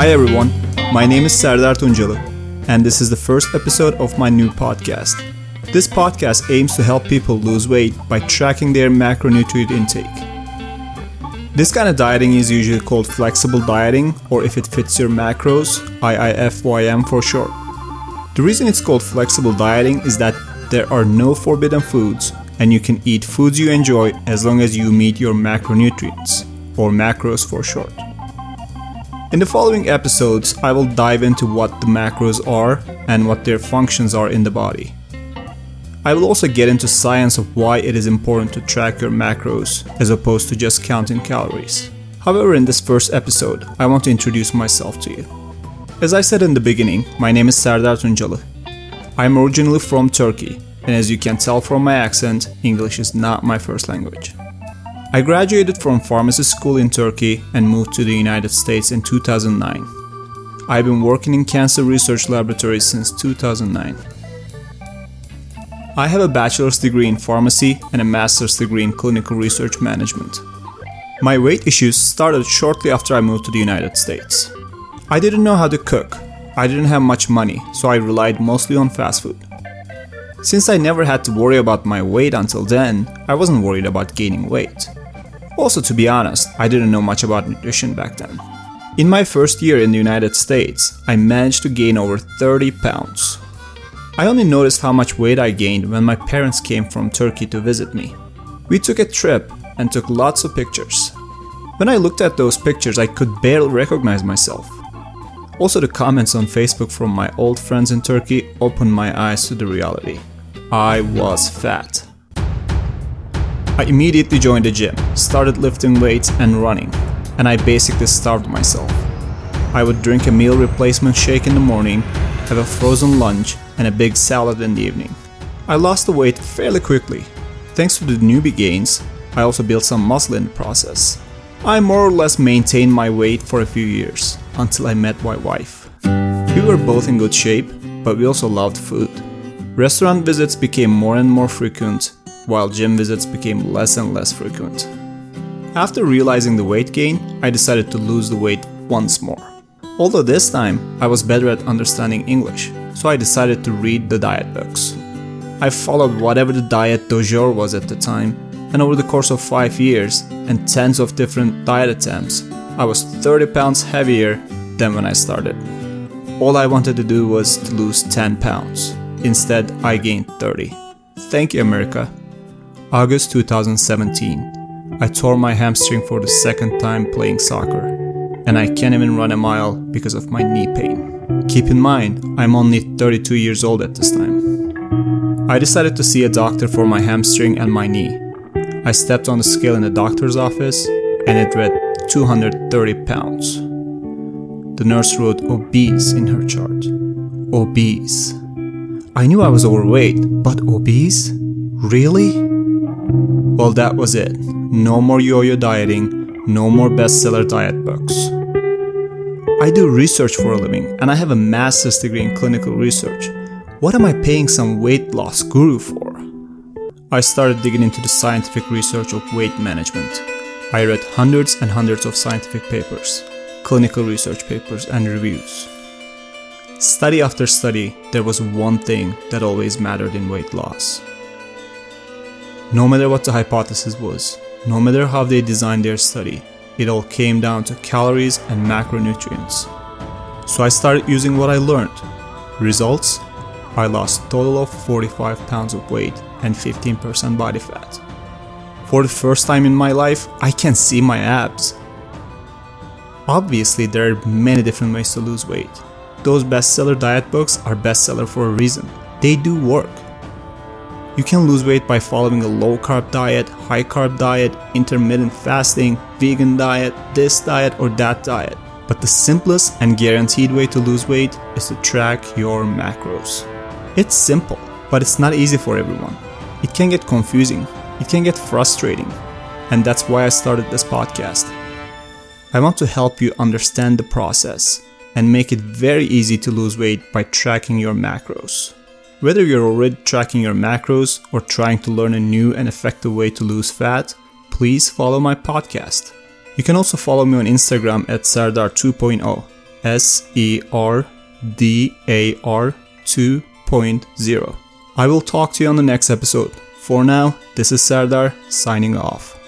Hi everyone, my name is Serdar Tuncalı, and this is the first episode of my new podcast. This podcast aims to help people lose weight by tracking their macronutrient intake. This kind of dieting is usually called flexible dieting, or if it fits your macros, IIFYM for short. The reason it's called flexible dieting is that there are no forbidden foods, and you can eat foods you enjoy as long as you meet your macronutrients, or macros for short. In the following episodes, I will dive into what the macros are and what their functions are in the body. I will also get into science of why it is important to track your macros as opposed to just counting calories. However, in this first episode, I want to introduce myself to you. As I said in the beginning, my name is Serdar Tuncalı. I am originally from Turkey, and as you can tell from my accent, English is not my first language. I graduated from pharmacy school in Turkey and moved to the United States in 2009. I've been working in cancer research laboratories since 2009. I have a bachelor's degree in pharmacy and a master's degree in clinical research management. My weight issues started shortly after I moved to the United States. I didn't know how to cook. I didn't have much money, so I relied mostly on fast food. Since I never had to worry about my weight until then, I wasn't worried about gaining weight. Also, to be honest, I didn't know much about nutrition back then. In my first year in the United States, I managed to gain over 30 pounds. I only noticed how much weight I gained when my parents came from Turkey to visit me. We took a trip and took lots of pictures. When I looked at those pictures, I could barely recognize myself. Also, the comments on Facebook from my old friends in Turkey opened my eyes to the reality. I was fat. I immediately joined the gym, started lifting weights and running, and I basically starved myself. I would drink a meal replacement shake in the morning, have a frozen lunch, and a big salad in the evening. I lost the weight fairly quickly. Thanks to the newbie gains, I also built some muscle in the process. I more or less maintained my weight for a few years until I met my wife. We were both in good shape, but we also loved food. Restaurant visits became more and more frequent, while gym visits became less and less frequent. After realizing the weight gain, I decided to lose the weight once more. Although this time I was better at understanding English, so I decided to read the diet books. I followed whatever the diet du jour was at the time, and over the course of 5 years and tens of different diet attempts, I was 30 pounds heavier than when I started. All I wanted to do was to lose 10 pounds. Instead, I gained 30. Thank you, America. August 2017. I tore my hamstring for the second time playing soccer, and I can't even run a mile because of my knee pain. Keep in mind, I'm only 32 years old at this time. I decided to see a doctor for my hamstring and my knee. I stepped on the scale in the doctor's office, and it read 230 pounds. The nurse wrote obese in her chart. Obese. I knew I was overweight, but obese? Really? Well, that was it. No more yo yo dieting, no more bestseller diet books. I do research for a living and I have a master's degree in clinical research. What am I paying some weight loss guru for? I started digging into the scientific research of weight management. I read hundreds and hundreds of scientific papers, clinical research papers, and reviews. Study after study, there was one thing that always mattered in weight loss no matter what the hypothesis was, no matter how they designed their study, it all came down to calories and macronutrients. So I started using what I learned. Results? I lost a total of 45 pounds of weight and 15% body fat. For the first time in my life, I can see my abs. Obviously, there are many different ways to lose weight. Those bestseller diet books are bestseller for a reason. They do work. You can lose weight by following a low carb diet, high carb diet, intermittent fasting, vegan diet, this diet, or that diet. But the simplest and guaranteed way to lose weight is to track your macros. It's simple, but it's not easy for everyone. It can get confusing, it can get frustrating, and that's why I started this podcast. I want to help you understand the process and make it very easy to lose weight by tracking your macros. Whether you're already tracking your macros or trying to learn a new and effective way to lose fat, please follow my podcast. You can also follow me on Instagram at Serdar 2.0. S E R D A R 2.0. I will talk to you on the next episode. For now, this is Serdar signing off.